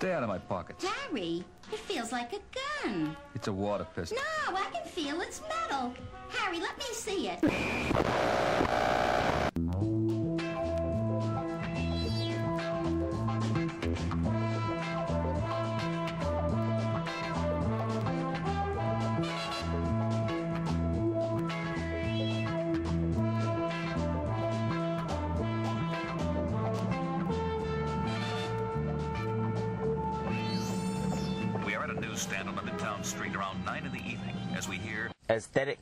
Stay out of my pockets. Harry, it feels like a gun. It's a water pistol. No, I can feel it's metal. Harry, let me see it.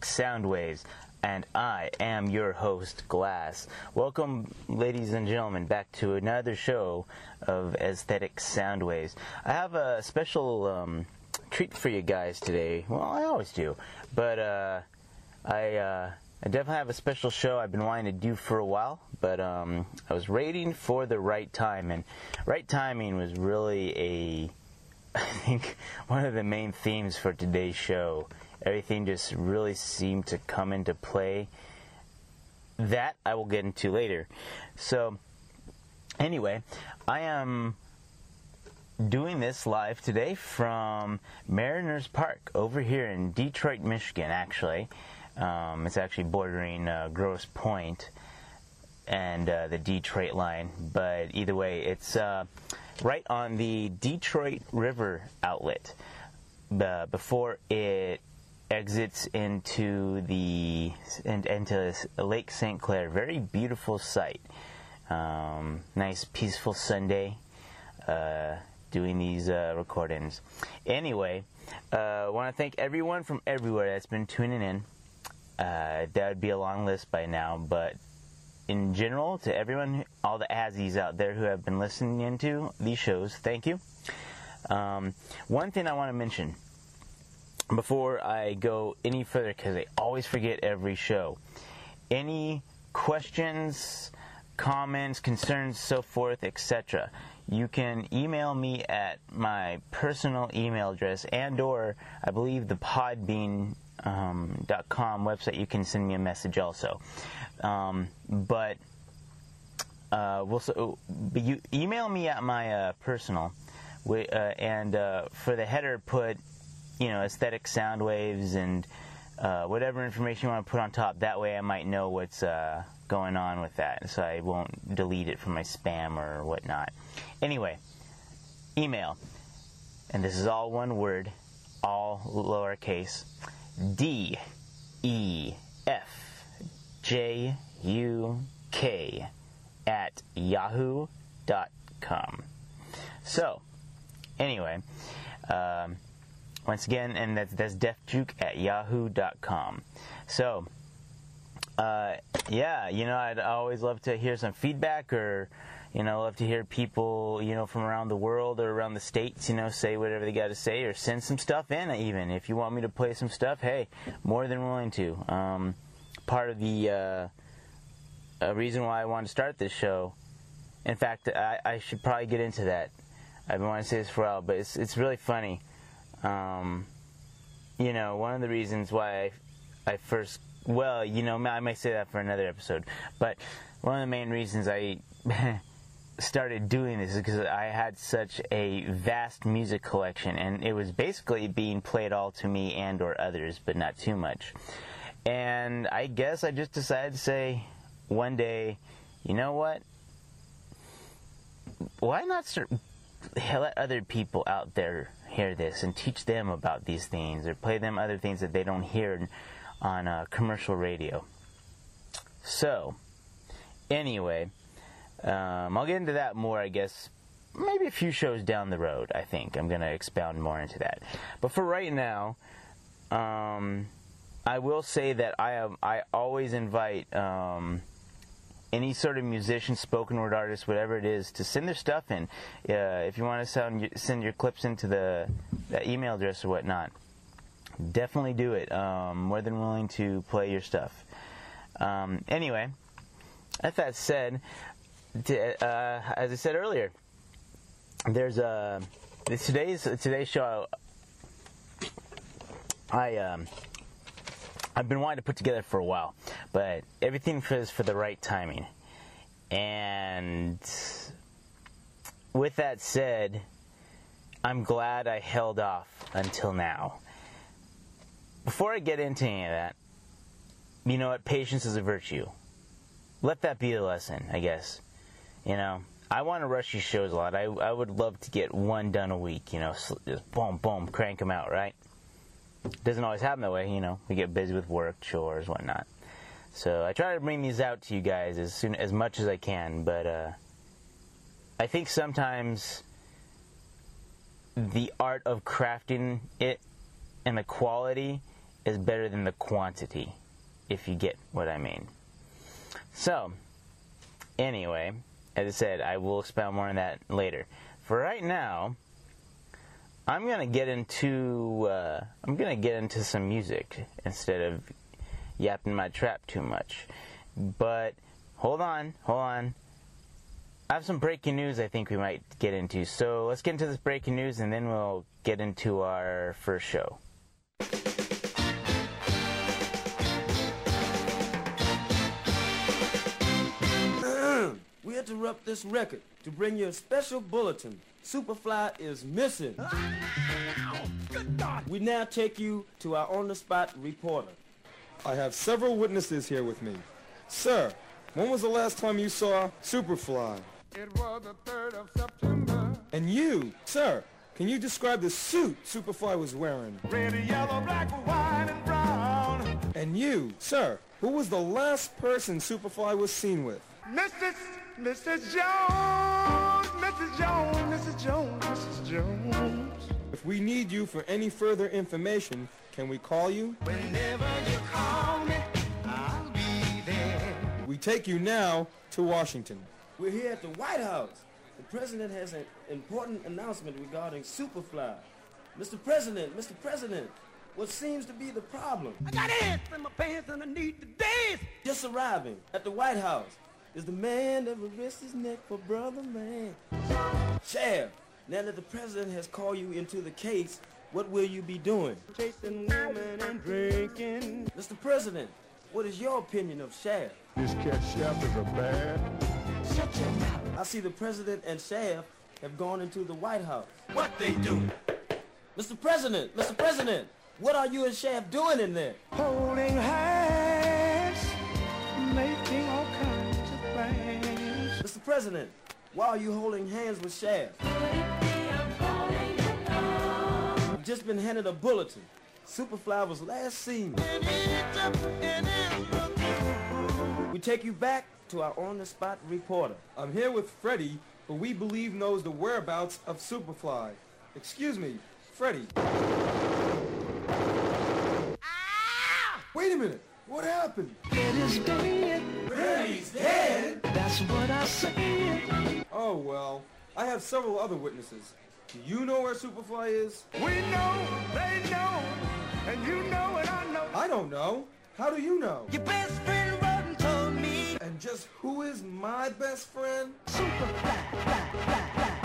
Soundwaves, and I am your host, Glas. Welcome, ladies and gentlemen, back to another show of Aesthetic Soundwaves. I have a special um, treat for you guys today. Well, I always do, but uh, I. Uh, I definitely have a special show I've been wanting to do for a while, but um, I was waiting for the right time, and right timing was really a I think one of the main themes for today's show. Everything just really seemed to come into play. That I will get into later. So, anyway, I am doing this live today from Mariners Park over here in Detroit, Michigan, actually. Um, it's actually bordering uh, Grosse Pointe and uh, the Detroit line. But either way, it's uh, right on the Detroit River outlet uh, before it exits into the in, into Lake St. Clair. Very beautiful sight. Um, nice, peaceful Sunday. Uh, doing these uh, recordings. Anyway, I uh, want to thank everyone from everywhere that's been tuning in. Uh, that would be a long list by now, but in general, to everyone, all the Azzies out there who have been listening into these shows, thank you. Um, one thing I want to mention before I go any further, because I always forget every show, any questions, comments, concerns, so forth, etc. You can email me at my personal email address and or I believe the Podbean um, website. You can send me a message also. Um, but uh, we'll so, but you email me at my uh, personal, uh, and uh, for the header put you know aesthetic sound waves and uh, whatever information you want to put on top. That way I might know what's uh, going on with that, so I won't delete it from my spam or whatnot. Anyway, email, and this is all one word, all lowercase. D E F J U K at yahoo.com. So, anyway, um, once again, and that's, that's defjuke at yahoo.com. So, uh, yeah, you know, I'd always love to hear some feedback or, you know, love to hear people, you know, from around the world or around the states, you know, say whatever they got to say or send some stuff in even. If you want me to play some stuff, hey, more than willing to. Um, part of the uh, reason why I wanted to start this show, in fact, I, I should probably get into that. I've been wanting to say this for a while, but it's, it's really funny. Um, you know, one of the reasons why I, I first, well, you know, I might say that for another episode, but one of the main reasons I started doing this is because I had such a vast music collection, and it was basically being played all to me and or others, but not too much. And I guess I just decided to say one day, you know what? Why not start, let other people out there hear this and teach them about these things or play them other things that they don't hear on uh, commercial radio? So, anyway, um, I'll get into that more, I guess, maybe a few shows down the road, I think. I'm going to expound more into that. But for right now, um, I will say that I I always invite um, any sort of musician, spoken word artist, whatever it is, to send their stuff in. Uh, if you want to sound, send your clips into the that email address or whatnot, definitely do it. Um, more than willing to play your stuff. Um, anyway, with that said, t- uh, as I said earlier, there's a today's today's show. I um, I've been wanting to put together for a while, but everything is for the right timing. And with that said, I'm glad I held off until now. Before I get into any of that, you know what? Patience is a virtue. Let that be a lesson, I guess. You know, I want to rush these shows a lot. I, I would love to get one done a week, you know, just boom, boom, crank them out, right? Doesn't always happen that way, you know. We get busy with work, chores, whatnot. So I try to bring these out to you guys as soon as much as I can, but uh, I think sometimes the art of crafting it and the quality is better than the quantity, if you get what I mean. So, anyway, as I said, I will expound more on that later. For right now, I'm gonna get into uh, I'm gonna get into some music instead of yapping my trap too much. But hold on, hold on. I have some breaking news I think we might get into. So let's get into this breaking news and then we'll get into our first show. we interrupt this record to bring you a special bulletin. Superfly is missing. Ah, we now take you to our on-the-spot reporter. I have several witnesses here with me. Sir, when was the last time you saw Superfly? It was the 3rd of September. And you, sir, can you describe the suit Superfly was wearing? Red, yellow, black, white, and brown. And you, sir, who was the last person Superfly was seen with? Mrs. Mrs. Jones, Mrs. Jones, Mrs. Jones, Mrs. Jones. If we need you for any further information, can we call you? Whenever you call me, I'll be there. We take you now to Washington. We're here at the White House. The president has an important announcement regarding Superfly. Mr. President, Mr. President, what seems to be the problem? I got ants in my pants and I need to dance. Just arriving at the White House is the man that will risk his neck for brother man. Shaft, now that the president has called you into the case, what will you be doing? Chasing women and drinking. Mr. President, what is your opinion of Shaft? This cat Shaft is a bad. I see the president and Shaft have gone into the White House. What they do? Mr. President, Mr. President, what are you and Shaft doing in there? Holding hands, President, why are you holding hands with Shaft? I've just been handed a bulletin. Superfly was last seen. We take you back to our on-the-spot reporter. I'm here with Freddy, who we believe knows the whereabouts of Superfly. Excuse me, Freddy. Wait a minute. What happened? Freddy's dead. Freddy's dead? That's what I said. Oh, well. I have several other witnesses. Do you know where Superfly is? We know, they know, and you know and I know. I don't know. How do you know? Your best friend Rodden told me. And just who is my best friend? spine till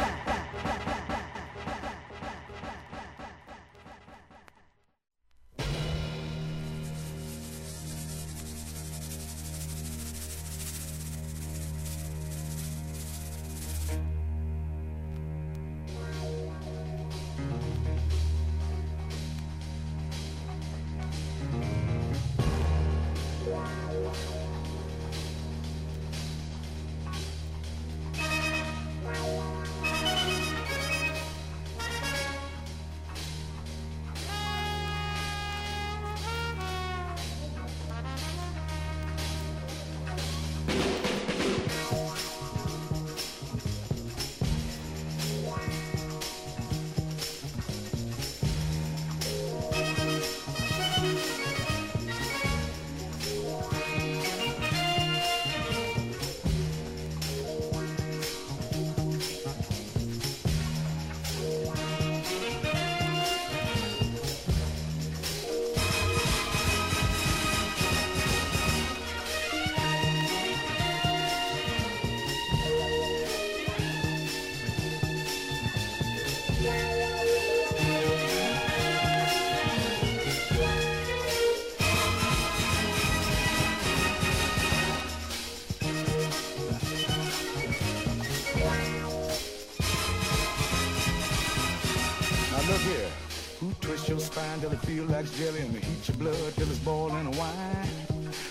it feels like jelly and heat your blood till it's boiling a wine?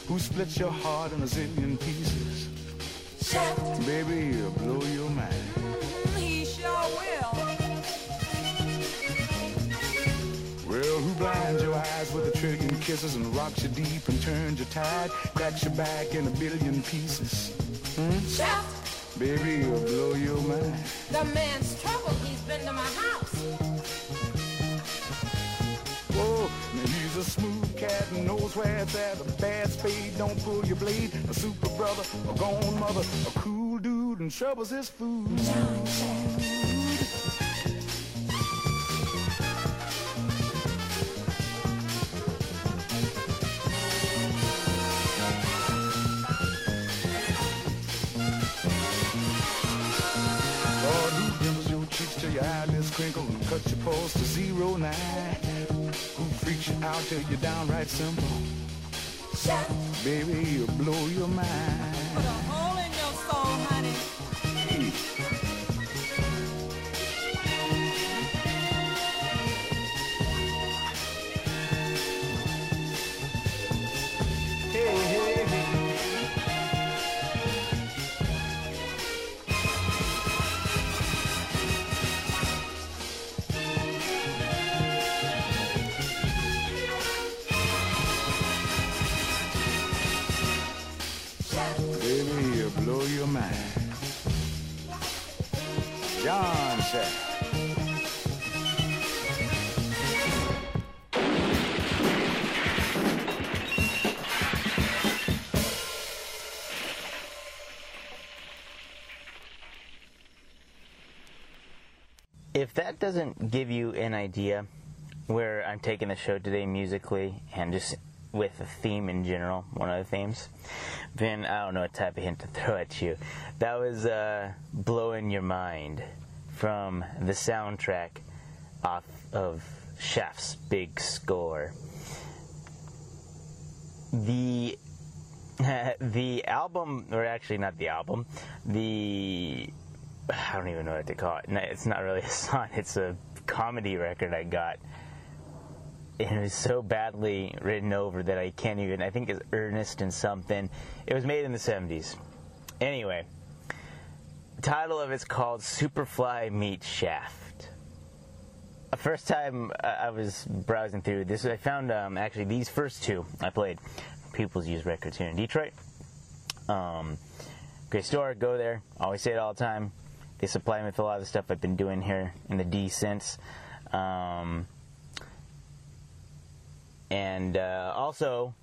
Who splits your heart in a zillion pieces? Shaft. Baby, you'll blow your mind. He sure will. Well, who blinds your eyes with a trillion kisses and rocks you deep and turns your tide, cracks your back in a billion pieces? Hmm? Shaft, Baby, you'll blow your mind. the man's trouble. He's been to my house. A smooth cat and knows where it's at. A bad spade, don't pull your blade. A super brother, a gone mother, a cool dude, and trouble's his food. Lord, who dimples your cheeks till your eyelids crinkle and cuts your pulse to zero nine? You out till you're downright simple? Baby, you'll blow your mind. Said. If that doesn't give you an idea where I'm taking the show today musically and just with the theme in general, one of the themes, then I don't know what type of hint to throw at you. That was uh, Blowing Your Mind from the soundtrack off of Shaft's Big Score. The the album, or actually not the album, the I don't even know what to call it. It's not really a song. It's a comedy record I got. And it was so badly written over that I can't even. I think it's Ernest and something. It was made in the 70s. Anyway, title of it's called Superfly Meets Shaft. The first time I I was browsing through this, I found um, actually these first two I played. People's Use Records here in Detroit. Um, great store, go there. Always say it all the time. They supply me with a lot of the stuff I've been doing here in the D since. Um, and uh, also,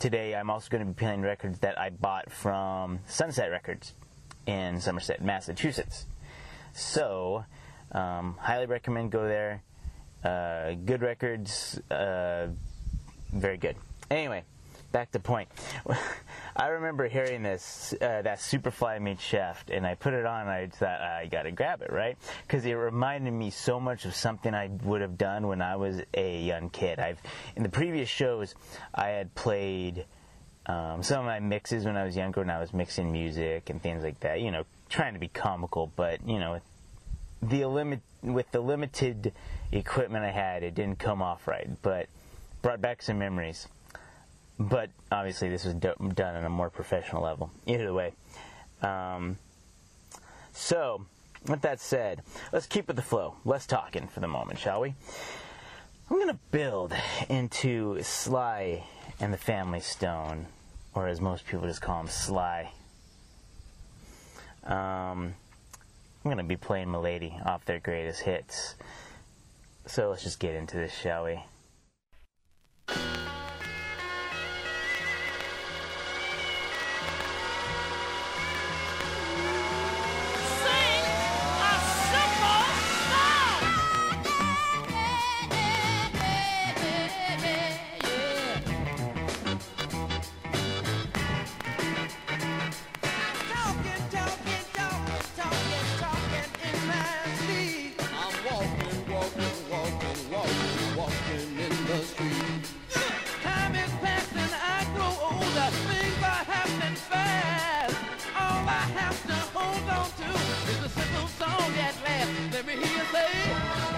today I'm also going to be playing records that I bought from Sunset Records in Somerset, Massachusetts. So, um, highly recommend go there. Uh, good records, uh, very good. Anyway, back to point. I remember hearing this, uh, that Superfly made Shaft, and I put it on. And I thought I got to grab it, right? Because it reminded me so much of something I would have done when I was a young kid. I've in the previous shows, I had played um, some of my mixes when I was younger, when I was mixing music and things like that. You know, trying to be comical, but you know, the limit with the limited equipment I had, it didn't come off right, but brought back some memories. But obviously, this was do- done on a more professional level. Either way, um, so with that said, let's keep with the flow. Less talking for the moment, shall we? I'm gonna build into Sly and the Family Stone, or as most people just call him, Sly. Um, I'm going to be playing M'Lady off their greatest hits. So let's just get into this, shall we? simple song at last. Let me hear you say.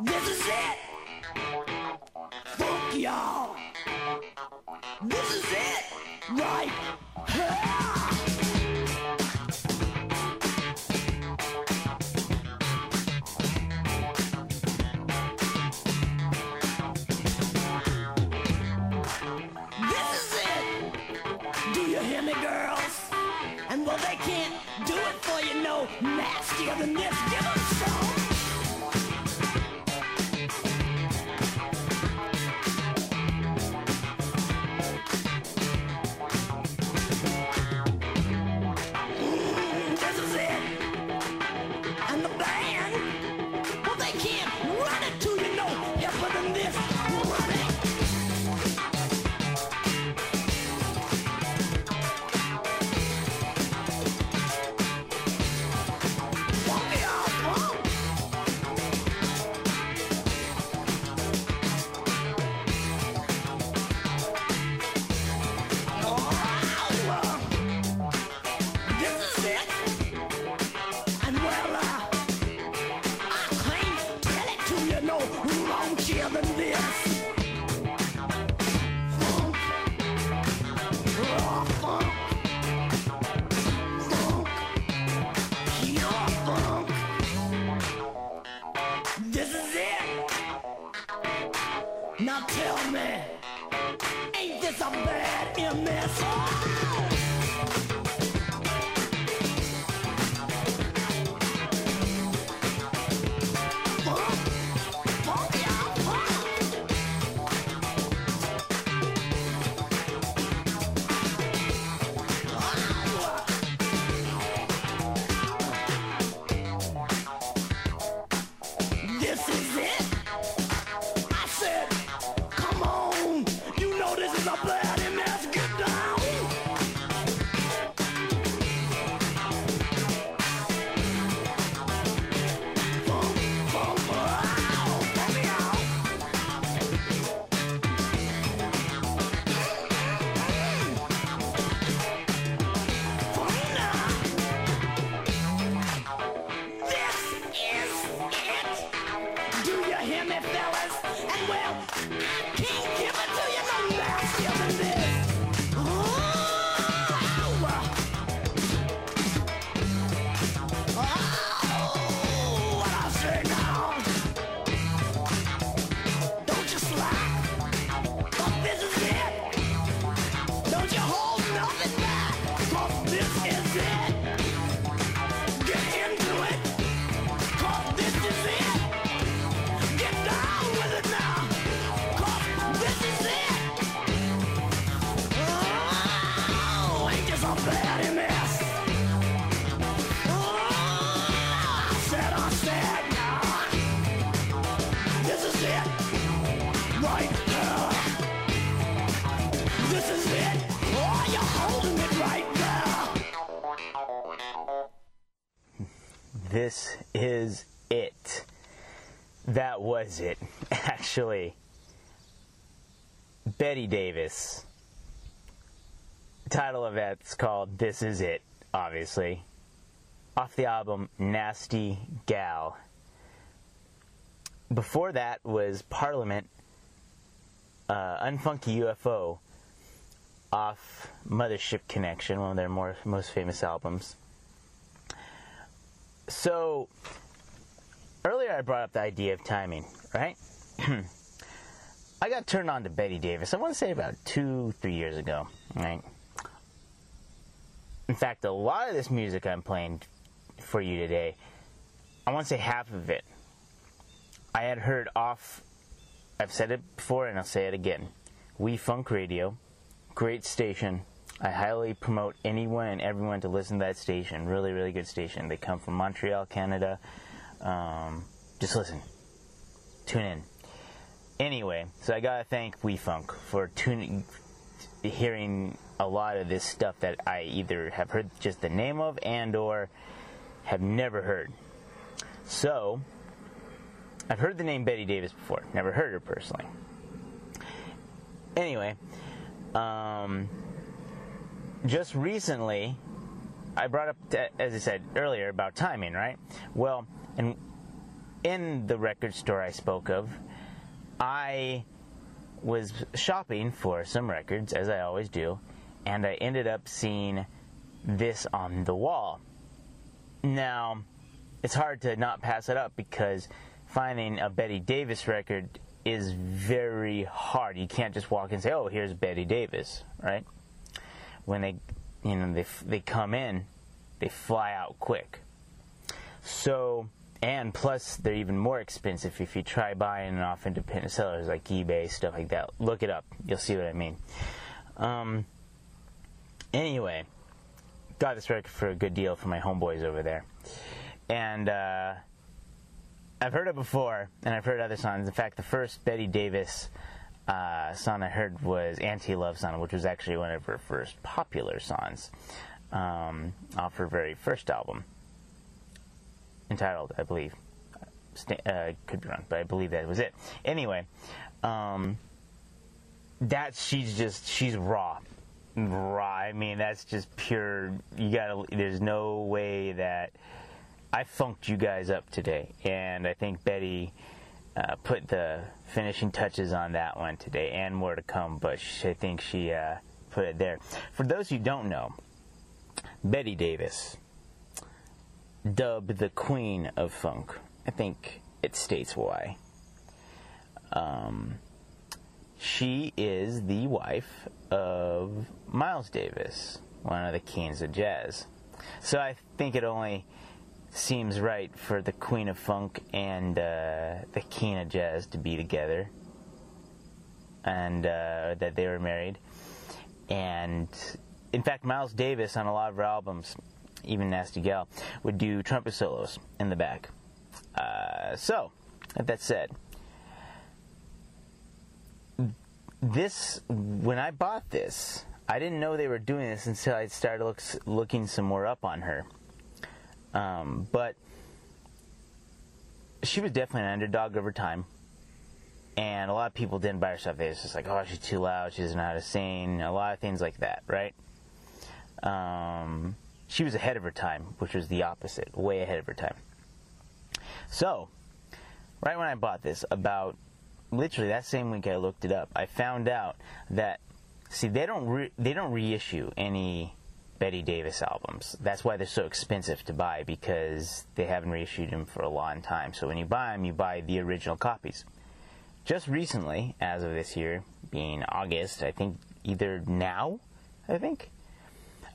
This is it! Fuck y'all! This is it! Right! This is it! Do you hear me, girls? And well, they can't do it for you no nastier than this. Give actually Betty Davis. Title of that's called This Is It, obviously. Off the album Nasty Gal. Before that was Parliament, uh, Unfunky UFO, off Mothership Connection, one of their more most famous albums. So earlier I brought up the idea of timing, right? I got turned on to Betty Davis. I want to say about two, three years ago, right? In fact, a lot of this music I'm playing for you today, I want to say half of it, I had heard off. I've said it before, and I'll say it again. We Funk Radio, great station. I highly promote anyone and everyone to listen to that station. Really, really good station. They come from Montreal, Canada. Um, just listen, tune in. Anyway, so I gotta thank We Funk for tuning, hearing a lot of this stuff that I either have heard just the name of and or have never heard. So, I've heard the name Betty Davis before, never heard her personally. Anyway, um, just recently, I brought up, as I said earlier, about timing, right? Well, and in the record store I spoke of, I was shopping for some records, as I always do, and I ended up seeing this on the wall. Now, it's hard to not pass it up because finding a Betty Davis record is very hard. You can't just walk and say, "Oh, here's Betty Davis," right? When they, you know, they they come in, they fly out quick. So, and plus they're even more expensive if you try buying off independent sellers like eBay, stuff like that. Look it up. You'll see what I mean. Um, anyway, got this record for a good deal for my homeboys over there. And uh, I've heard it before, and I've heard other songs. In fact, the first Betty Davis uh, song I heard was Anti Love Song, which was actually one of her first popular songs um, off her very first album, entitled, I believe. Uh, could be wrong, but I believe that was it. Anyway, um, that she's just she's raw, raw. I mean, that's just pure. You gotta. There's no way that I funked you guys up today, and I think Betty uh, put the finishing touches on that one today, and more to come. But she, I think she uh, put it there. For those who don't know, Betty Davis, dubbed the Queen of Funk. I think it states why. Um, she is the wife of Miles Davis, one of the kings of jazz. So I think it only seems right for the Queen of Funk and uh, the King of Jazz to be together, and uh, that they were married. And in fact, Miles Davis on a lot of her albums, even Nasty Gal, would do trumpet solos in the back. Uh, so, that said, this when I bought this, I didn't know they were doing this until I started looks, looking some more up on her. Um, but she was definitely an underdog over time. And a lot of people didn't buy her stuff. They was just like, oh, she's too loud. She doesn't know how to sing. A lot of things like that, right? Um, she was ahead of her time, which was the opposite, way ahead of her time. So, right when I bought this, about literally that same week I looked it up, I found out that see they don't re- they don't reissue any Betty Davis albums. That's why they're so expensive to buy because they haven't reissued them for a long time. So when you buy them, you buy the original copies. Just recently, as of this year, being August, I think either now, I think,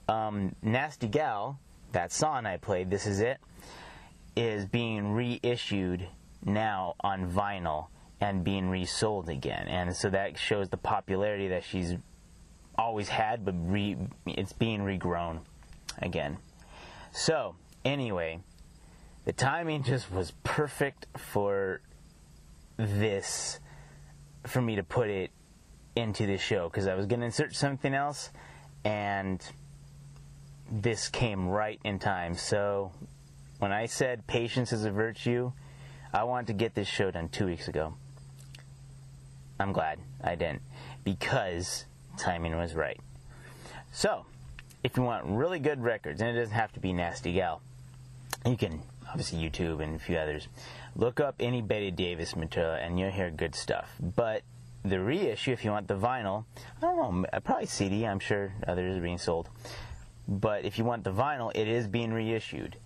um, Nasty Gal, that song I played, This Is It, is being reissued now on vinyl and being resold again. And so that shows the popularity that she's always had, but re, it's being regrown again. So, anyway, the timing just was perfect for this, for me to put it into the show because I was going to insert something else, and this came right in time. So, when I said patience is a virtue, I wanted to get this show done two weeks ago. I'm glad I didn't because timing was right. So, if you want really good records, and it doesn't have to be Nasty Gal, you can obviously YouTube and a few others. Look up any Betty Davis material, and you'll hear good stuff. But the reissue, if you want the vinyl, I don't know, probably CD. I'm sure others are being sold. But if you want the vinyl, it is being reissued.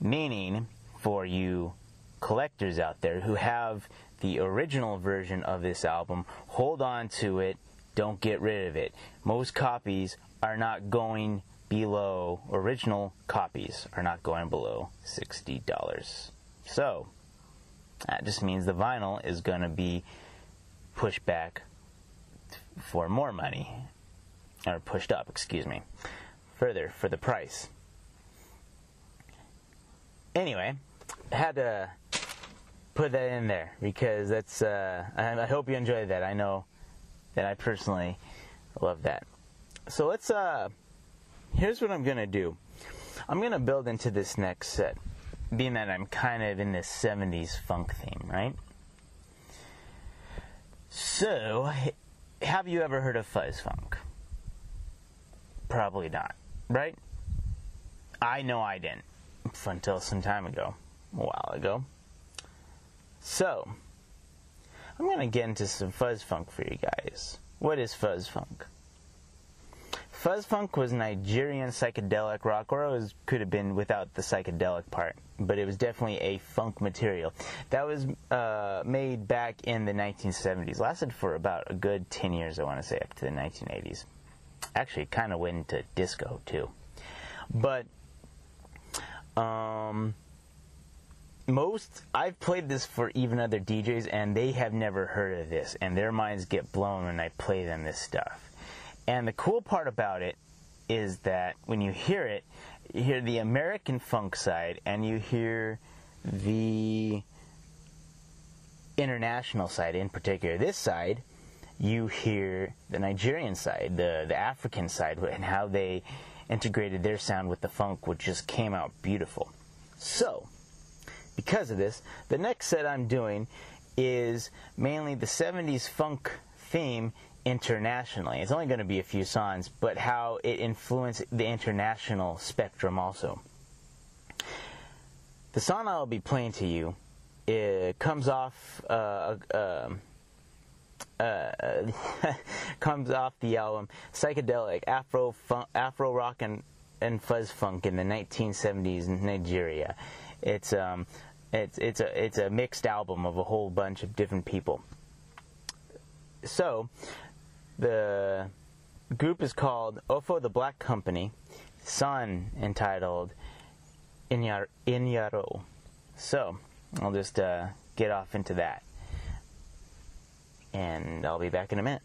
Meaning, for you collectors out there who have the original version of this album, hold on to it. Don't get rid of it. Most copies are not going below, original copies are not going below $60. So, that just means the vinyl is going to be pushed back for more money. Or pushed up, excuse me. Further, for the price. Anyway, I had to put that in there because that's, uh, I hope you enjoyed that. I know that I personally love that. So let's, uh, here's what I'm to do. I'm to build into this next set, being that I'm kind of in this 70s funk theme, right? So, have you ever heard of fuzz funk? Probably not, right? I know I didn't until some time ago, a while ago. So, I'm going to get into some fuzz funk for you guys. What is fuzz funk? Fuzz funk was Nigerian psychedelic rock, or it was, could have been without the psychedelic part, but it was definitely a funk material that was uh, made back in the 1970s. Lasted for about a good 10 years, I want to say, up to the 1980s. Actually, kind of went into disco too. But um, most I've played this for even other DJs, and they have never heard of this, and their minds get blown when I play them this stuff. And the cool part about it is that when you hear it, you hear the American funk side, and you hear the international side in particular. This side, you hear the Nigerian side, the, the African side, and how they integrated their sound with the funk, which just came out beautiful. So, because of this, the next set I'm doing is mainly the 70s funk theme internationally. It's only going to be a few songs, but how it influenced the international spectrum also. The song I'll be playing to you it comes off uh, uh, uh, comes off the album psychedelic Afro fun- Afro rock and, and fuzz funk in the 1970s in Nigeria. It's um, it's it's a it's a mixed album of a whole bunch of different people. So, the group is called Ofo the Black Company. Song entitled Inyar- Inyaro. So, I'll just uh, get off into that. And I'll be back in a minute.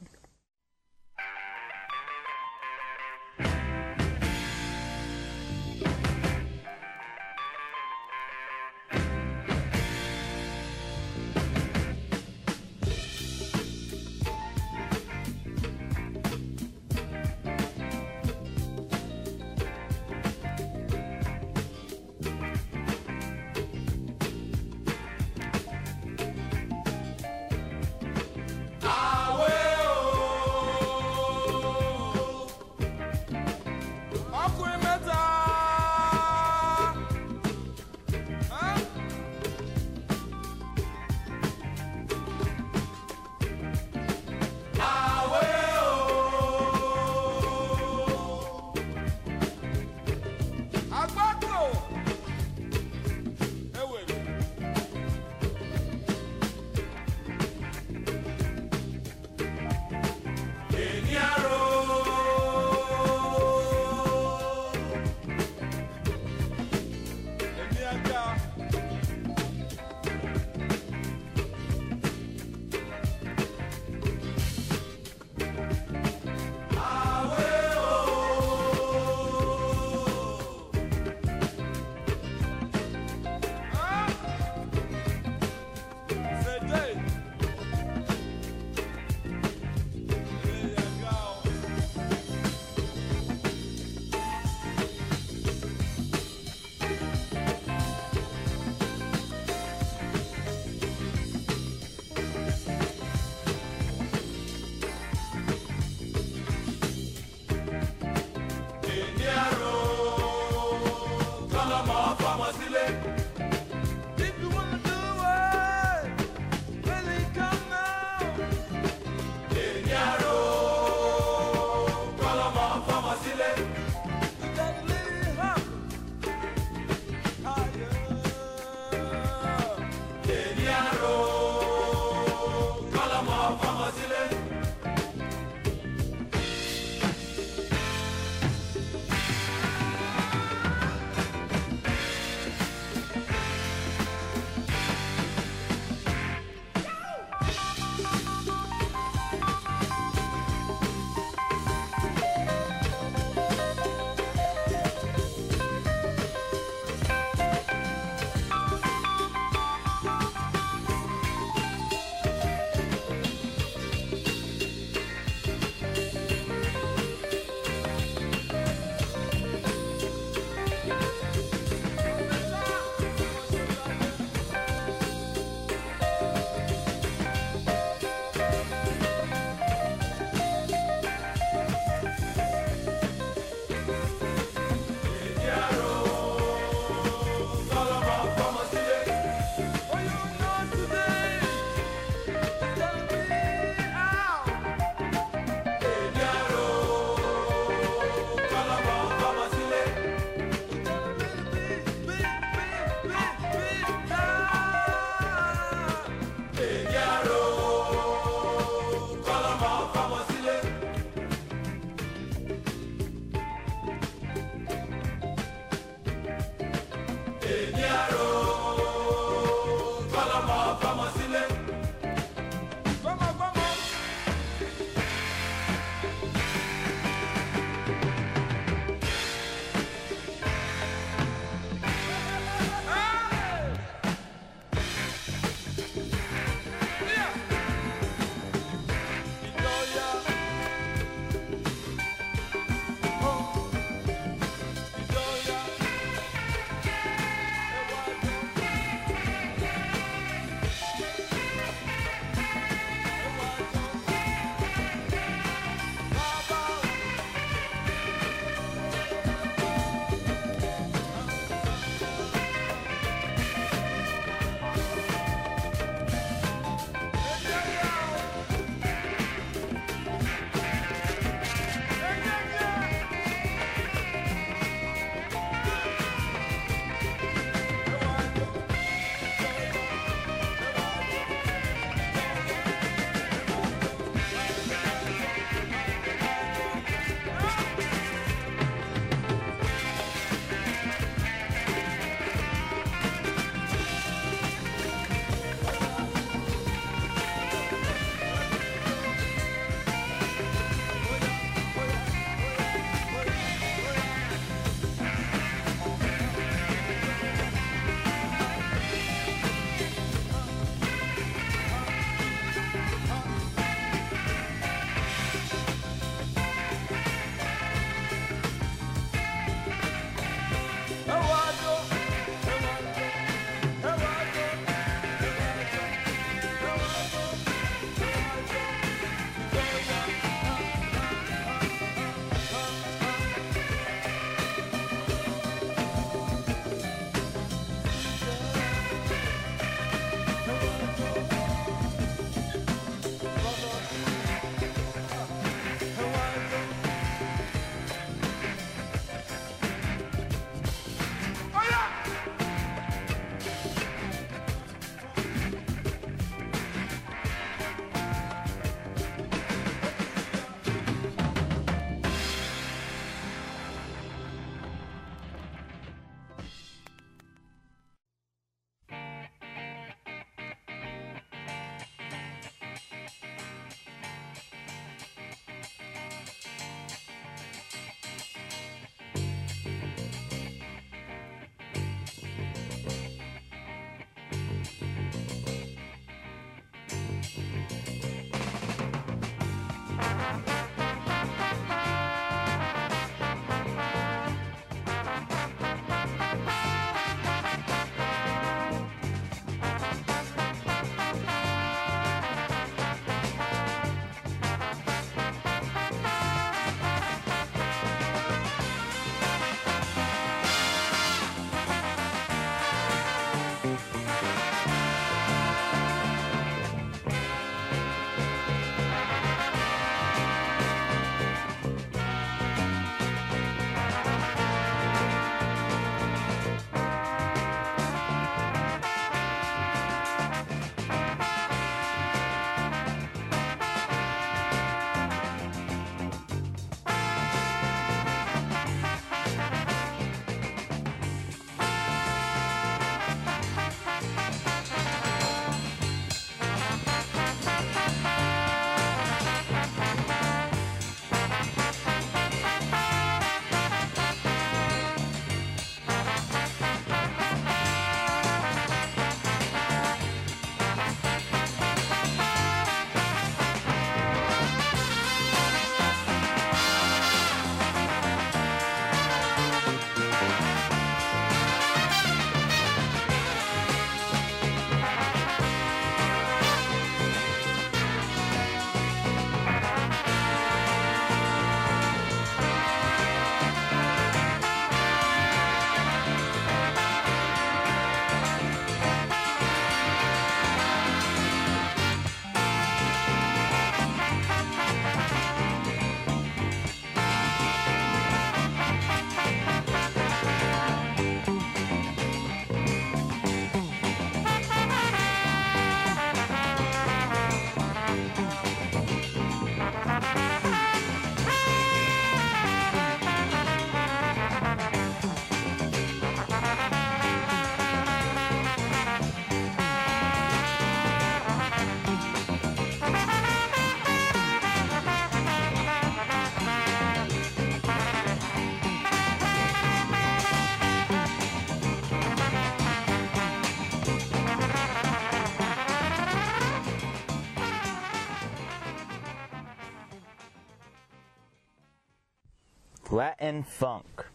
Latin funk.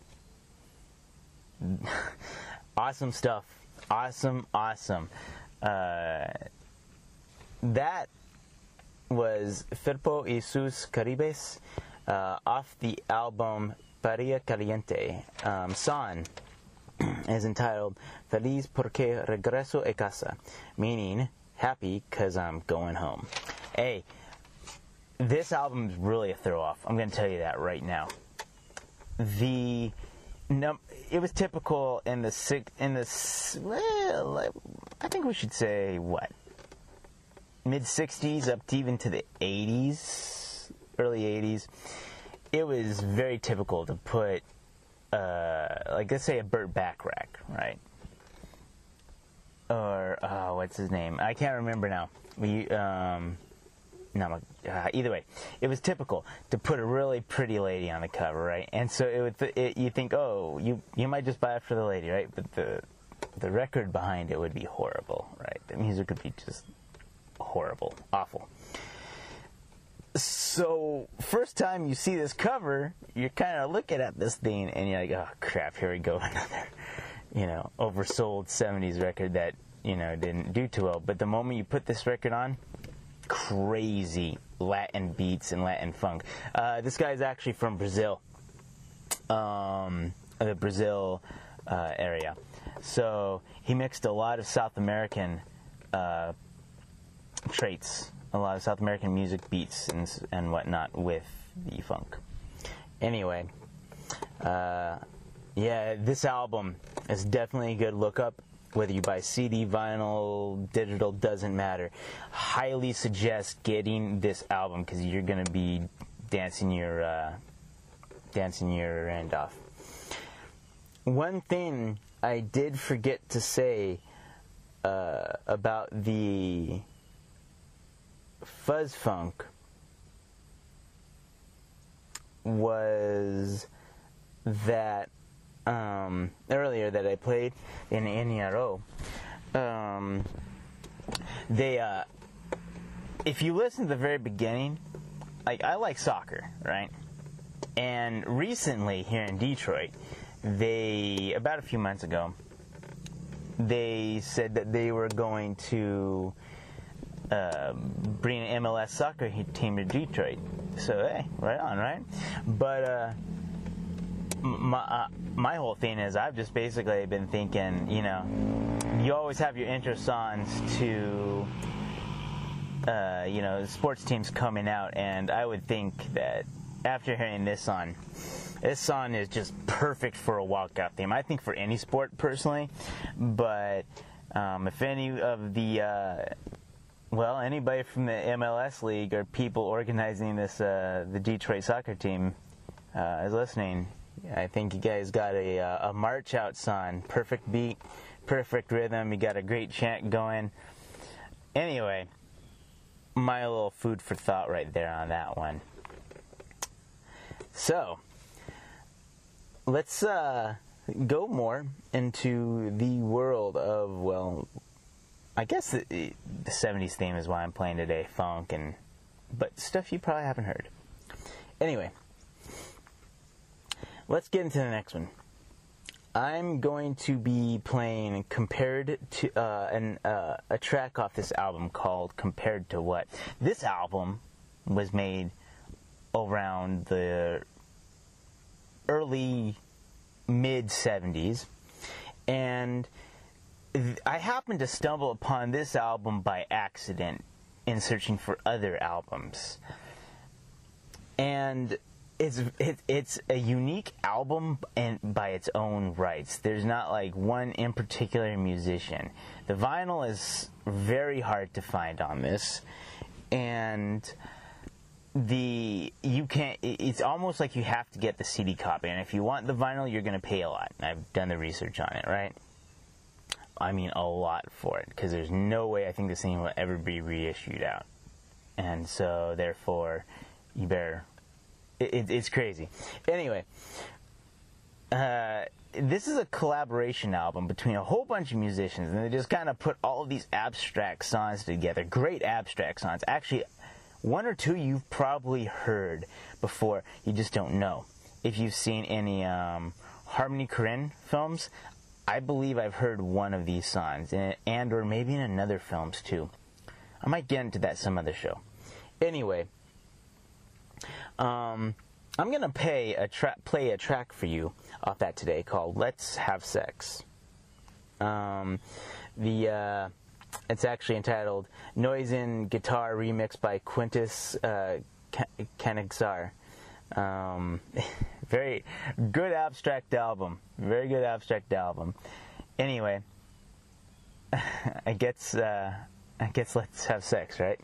awesome stuff. Awesome, awesome. Uh, that was Firpo y sus Caribes uh, off the album Paria Caliente. Um, Son is entitled Feliz porque regreso a casa, meaning happy because I'm going home. Hey, this album is really a throw off. I'm going to tell you that right now. The num- it was typical in the six in the well, I think we should say what mid 60s up to even to the 80s, early 80s. It was very typical to put uh, like let's say a Burt Bacharach, right? Or uh, what's his name? I can't remember now. We um, no, uh, either way, it was typical to put a really pretty lady on the cover, right? And so it would th- it, you think, oh, you you might just buy it for the lady, right? But the the record behind it would be horrible, right? The music would be just horrible, awful. So first time you see this cover, you're kind of looking at this thing and you're like, oh crap, here we go, another, you know, oversold '70s record that you know didn't do too well. But the moment you put this record on, crazy Latin beats and Latin funk. Uh, this guy is actually from Brazil, um, the Brazil uh, area. So he mixed a lot of South American uh, traits, a lot of South American music beats and and whatnot with the funk. Anyway, uh, yeah, this album is definitely a good look up. Whether you buy CD, vinyl, digital, doesn't matter. Highly suggest getting this album because you're gonna be dancing your uh, dancing your end off. One thing I did forget to say uh, about the fuzz funk was that um, earlier that I played Inyaro. Um, they, uh, if you listen to the very beginning, like I like soccer, right? And recently here in Detroit, they about a few months ago, they said that they were going to uh, bring an MLS soccer team to Detroit. So hey, right on, right? But uh, my uh, my whole thing is I've just basically been thinking, you know, you always have your interest songs to. Uh, you know, sports teams coming out, and I would think that after hearing this song, this song is just perfect for a walkout theme. I think for any sport personally, but um, if any of the uh, well, anybody from the MLS league or people organizing this uh, the Detroit soccer team uh, is listening, I think you guys got a, uh, a march out song. Perfect beat, perfect rhythm. You got a great chant going. Anyway, my little food for thought right there on that one. So, let's uh, go more into the world of, well, I guess the, the 70s theme is why I'm playing today funk and, but stuff you probably haven't heard. Anyway, let's get into the next one. I'm going to be playing compared to uh, an, uh, a track off this album called "Compared to What." This album was made around the early mid 70s, and I happened to stumble upon this album by accident in searching for other albums, and it's it, it's a unique album and by its own rights. There's not like one in particular musician. The vinyl is very hard to find on this, and the you can't. It's almost like you have to get the CD copy, and if you want the vinyl, you're going to pay a lot. I've done the research on it, right? I mean a lot for it because there's no way I think this thing will ever be reissued out, and so therefore you better. It, it, it's crazy. Anyway, uh, this is a collaboration album between a whole bunch of musicians, and they just kind of put all of these abstract songs together. Great abstract songs. Actually, one or two you've probably heard before, you just don't know. if you've seen any um, Harmony Korine films, I believe I've heard one of these songs, and, and or maybe in another films too. I might get into that some other show. Anyway, um, I'm gonna pay a tra- play a track for you off that today called "Let's Have Sex." Um, the uh, it's actually entitled "Noise in Guitar" remix by Quintus uh. Um, very good abstract album. Very good abstract album. Anyway, I guess uh, I guess let's have sex, right?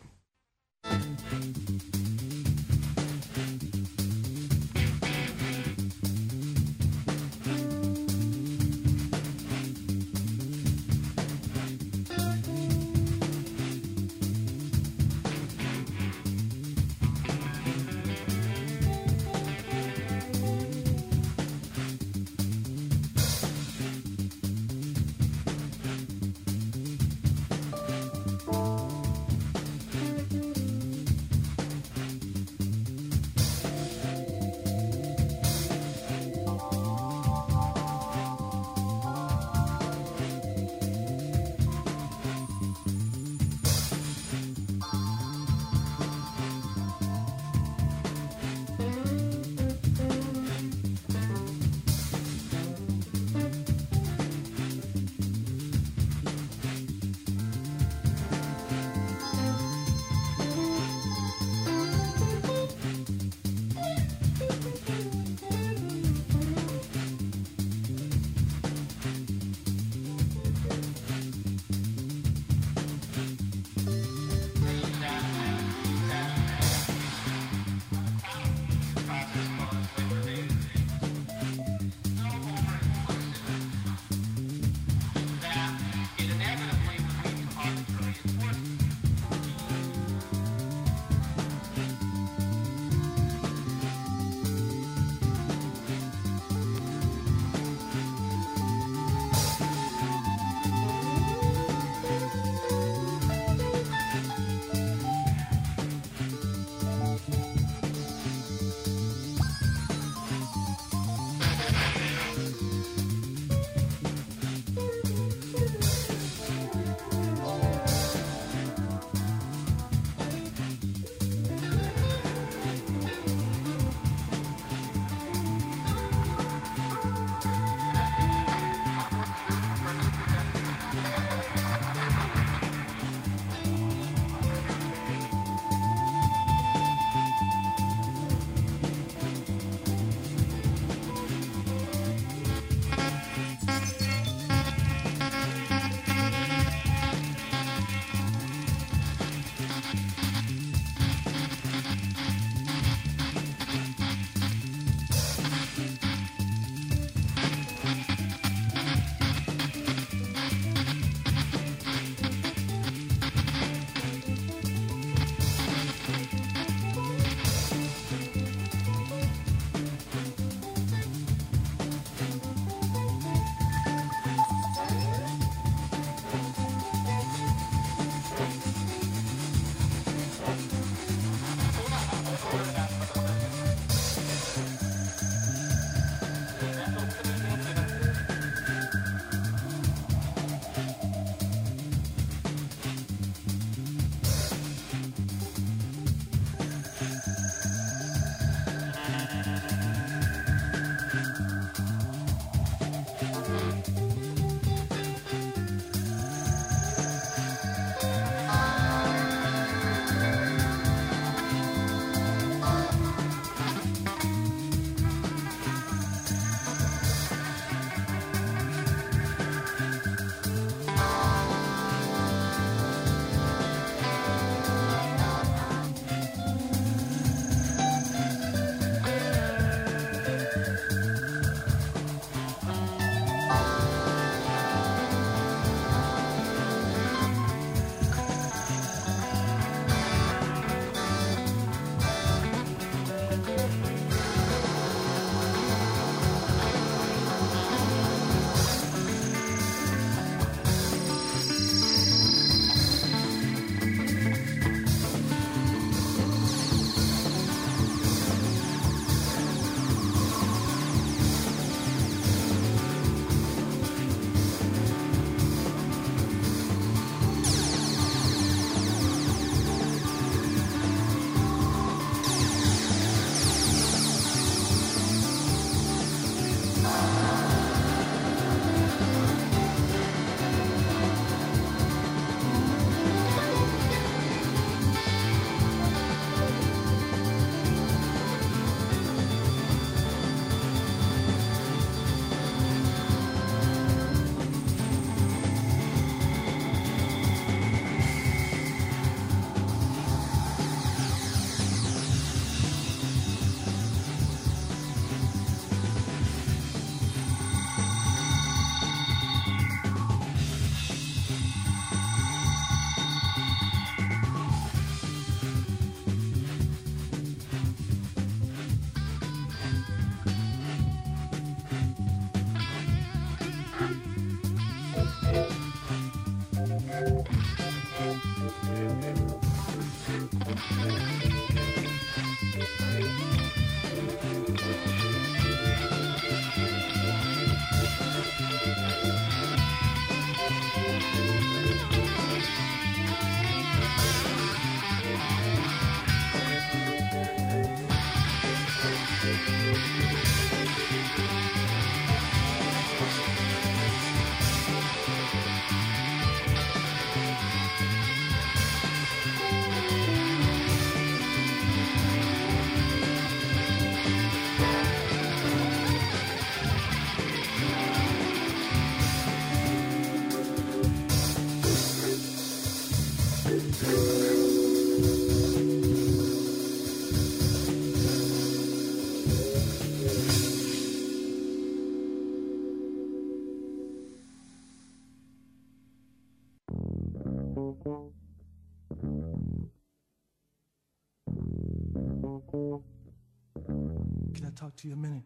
to you a minute.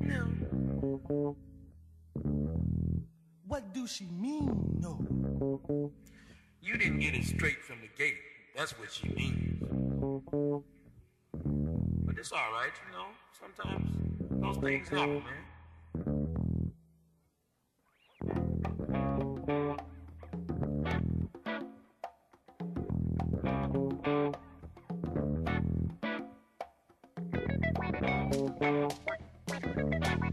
No. What do she mean, no? You didn't get it straight from the gate. That's what she means. But it's all right, you know. Sometimes those things happen, man. Thank you.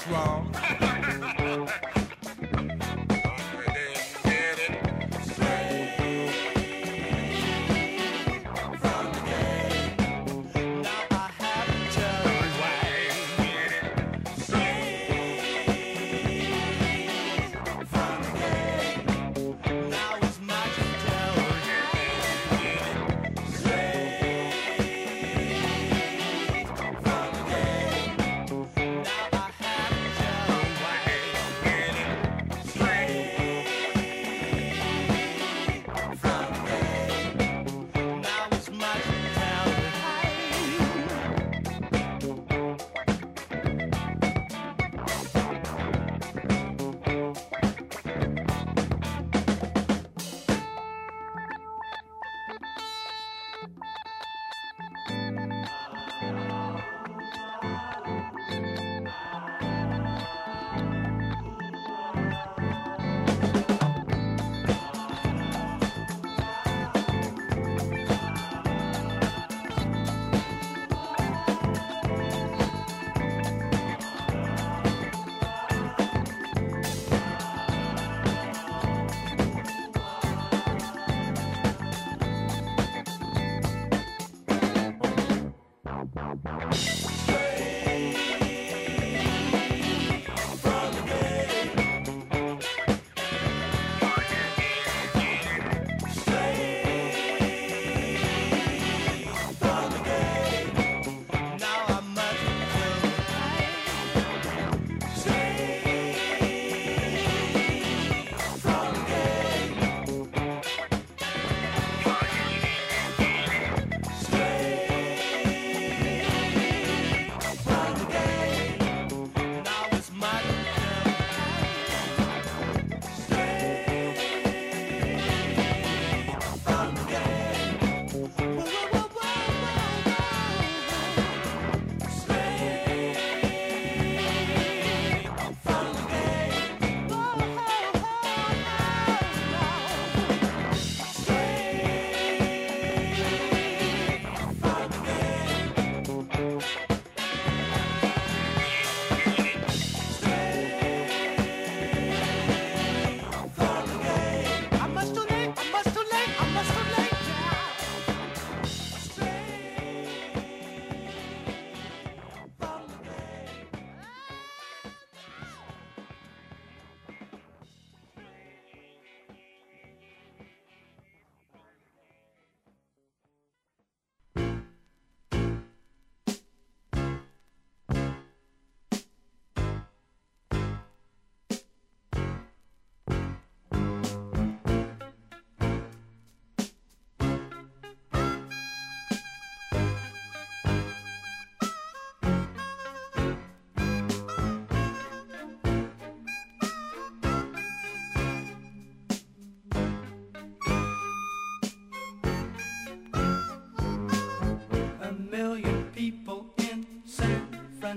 That's wrong.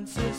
chances.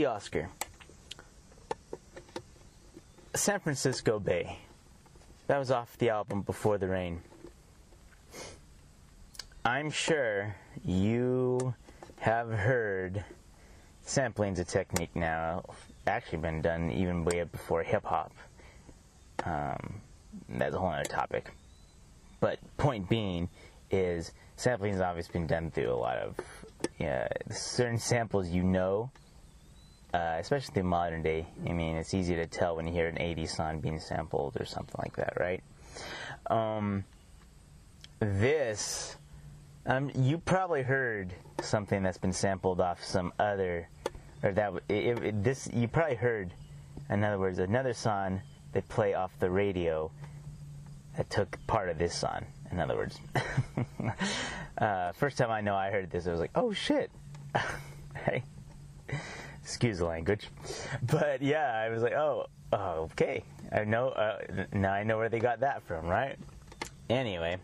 Lee Oskar. San Francisco Bay. That was off the album Before the Rain. I'm sure you have heard sampling's a technique now. Actually, been done even way before hip hop. Um, that's a whole other topic. But point being is sampling has obviously been done through a lot of yeah, certain samples you know, uh, especially the modern day. I mean, it's easy to tell when you hear an 80s song being sampled or something like that, right? Um, this, um, you probably heard something that's been sampled off some other, or that it, it, this you probably heard. In other words, another song they play off the radio that took part of this song. In other words, Uh, first time I know I heard this, I was like, oh shit. hey. Excuse the language. But yeah, I was like, oh, oh, okay. I know, uh, now I know where they got that from, right? Anyway,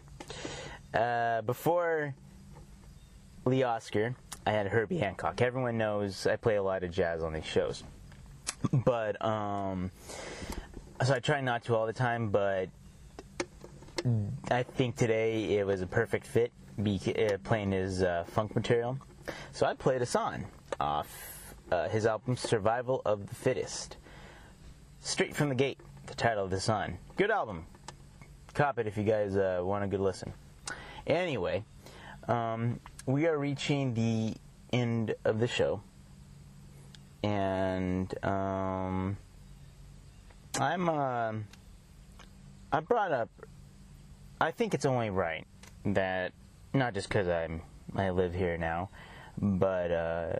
uh, before Lee Oskar, I had Herbie Hancock. Everyone knows I play a lot of jazz on these shows. But, um, so I try not to all the time, but I think today it was a perfect fit be, uh, playing his uh, funk material. So I played a song off uh, his album Survival of the Fittest. Straight from the Gate, the title of the song. Good album. Cop it if you guys uh, want a good listen. Anyway, um, we are reaching the end of the show. And um, I'm. Uh, I brought up. I think it's only right that not just because I'm I live here now, but uh,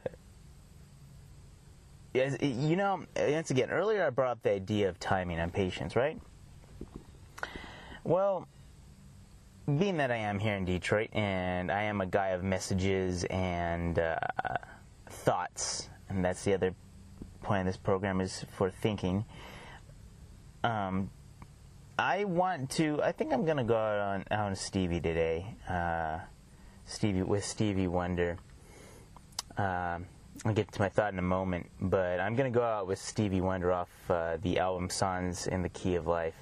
as- you know, once again, earlier I brought up the idea of timing and patience, right? Well, being that I am here in Detroit and I am a guy of messages and uh, thoughts, and that's the other point of this program is for thinking. Um, I want to. I think I'm gonna go out on on Stevie today. Uh, Stevie with Stevie Wonder. Um, I'll get to my thought in a moment, but I'm gonna go out with Stevie Wonder off uh, the album "Songs in the Key of Life."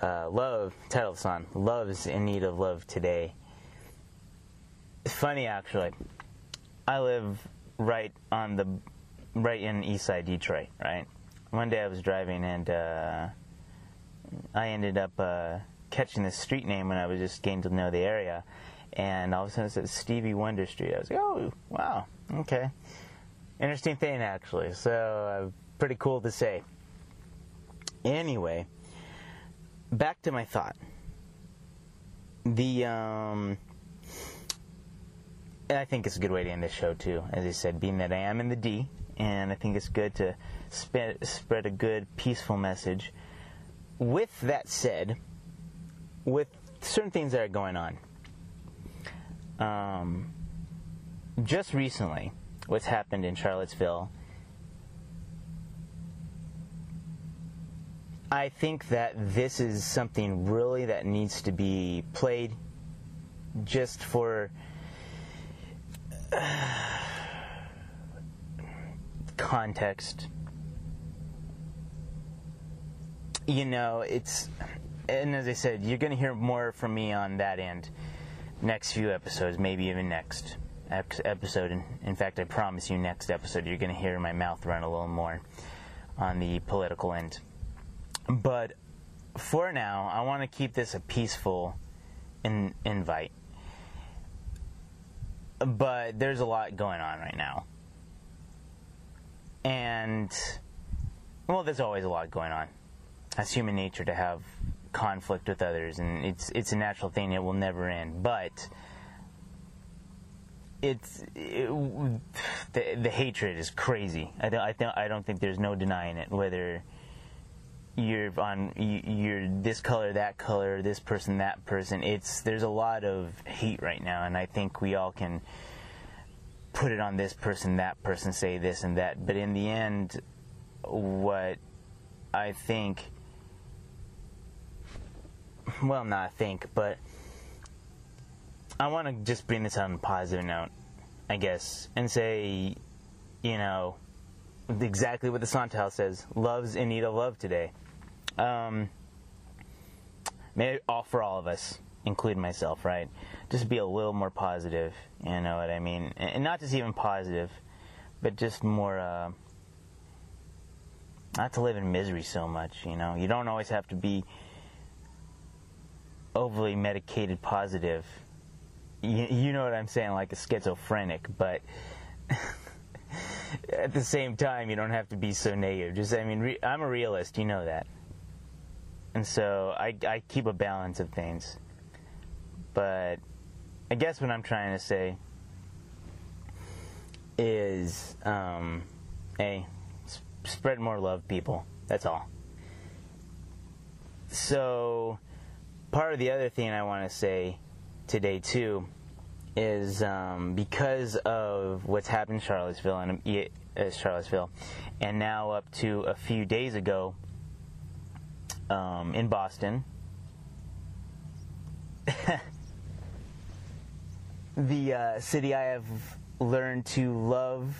Uh, love title of song. Love's in need of love today. It's funny actually. I live right on the right in East Side Detroit. Right. One day I was driving and. Uh, I ended up uh, catching the street name when I was just getting to know the area, and all of a sudden it said Stevie Wonder Street. I was like, oh, wow, okay. Interesting thing, actually. So, uh, pretty cool to say. Anyway, back to my thought. The, um, I think it's a good way to end this show, too. As I said, being that I am in the D, and I think it's good to spread, spread a good, peaceful message with that said, with certain things that are going on, um, just recently, what's happened in Charlottesville, I think that this is something really that needs to be played just for context. You know, it's, and as I said, you're going to hear more from me on that end next few episodes, maybe even next. ex- episode. In, fact, I promise you, next episode, you're going to hear my mouth run a little more on the political end. But for now, I want to keep this a peaceful in, invite. But there's a lot going on right now. And, well, there's always a lot going on that's human nature to have conflict with others, and it's it's a natural thing. It will never end. But it's it, the the hatred is crazy. I don't I, th- I don't think there's no denying it. Whether you're on you- you're this color, that color, this person, that person. It's there's a lot of hate right now, and I think we all can put it on this person, that person, say this and that. But in the end, what I think well, not think, but I want to just bring this on a positive note, I guess, and say, you know, exactly what the Santal says: "Love's in need of love today." Um, all for all of us, including myself, right? Just be a little more positive. You know what I mean? And not just even positive, but just more. Uh, not to live in misery so much, you know. You don't always have to be overly medicated positive. You, you know what I'm saying, like a schizophrenic, but at the same time, you don't have to be so negative. Just, I mean, re- I'm a realist, you know that. And so I, I keep a balance of things. But I guess what I'm trying to say is, um, hey, s- spread more love, people. That's all. So, part of the other thing I want to say today too is um, because of what's happened in Charlottesville and uh, Charlottesville, and now up to a few days ago um, in Boston. the uh, city I have learned to love,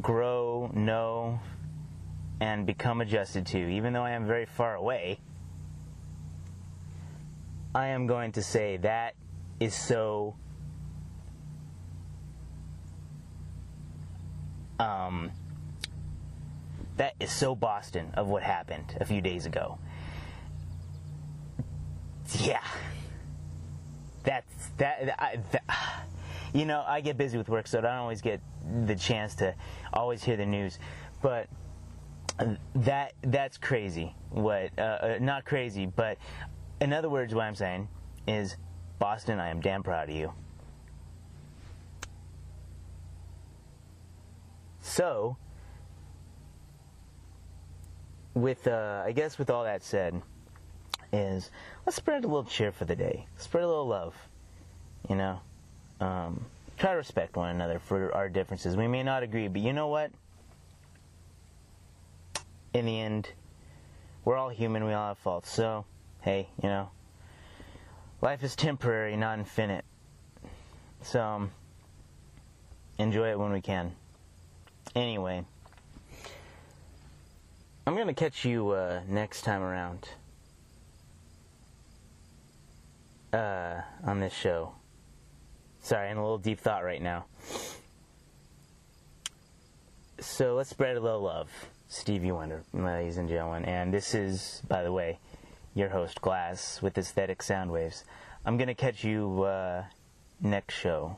grow, know, and become adjusted to, even though I am very far away. I am going to say that is so um that is so Boston of what happened a few days ago. Yeah. That's that, I, that you know, I get busy with work so I don't always get the chance to always hear the news, but that that's crazy. What uh, uh, not crazy, but in other words, what I'm saying is, Boston, I am damn proud of you. So, with uh, I guess with all that said, is let's spread a little cheer for the day. Spread a little love. You know, um, try to respect one another for our differences. We may not agree, but you know what? In the end, we're all human. We all have faults. So, hey, you know, life is temporary, not infinite. So, um, enjoy it when we can. Anyway, I'm going to catch you uh, next time around uh, on this show. Sorry, in a little deep thought right now. So let's spread a little love. Stevie Wonder, ladies and gentlemen. And this is, by the way, your host, Glas, with Aesthetic Sound Waves. I'm going to catch you uh, next show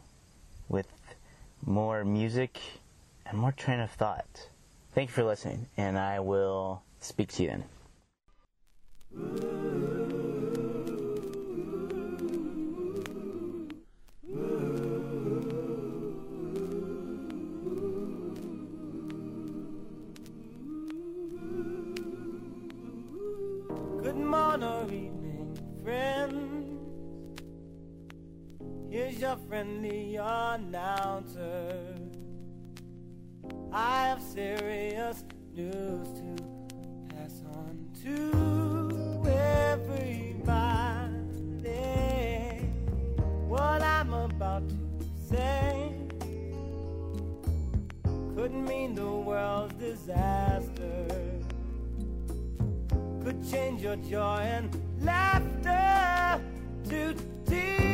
with more music and more train of thought. Thank you for listening, and I will speak to you then. Your friendly announcer. I have serious news to pass on to everybody. What I'm about to say could mean the world's disaster could change your joy and laughter to tears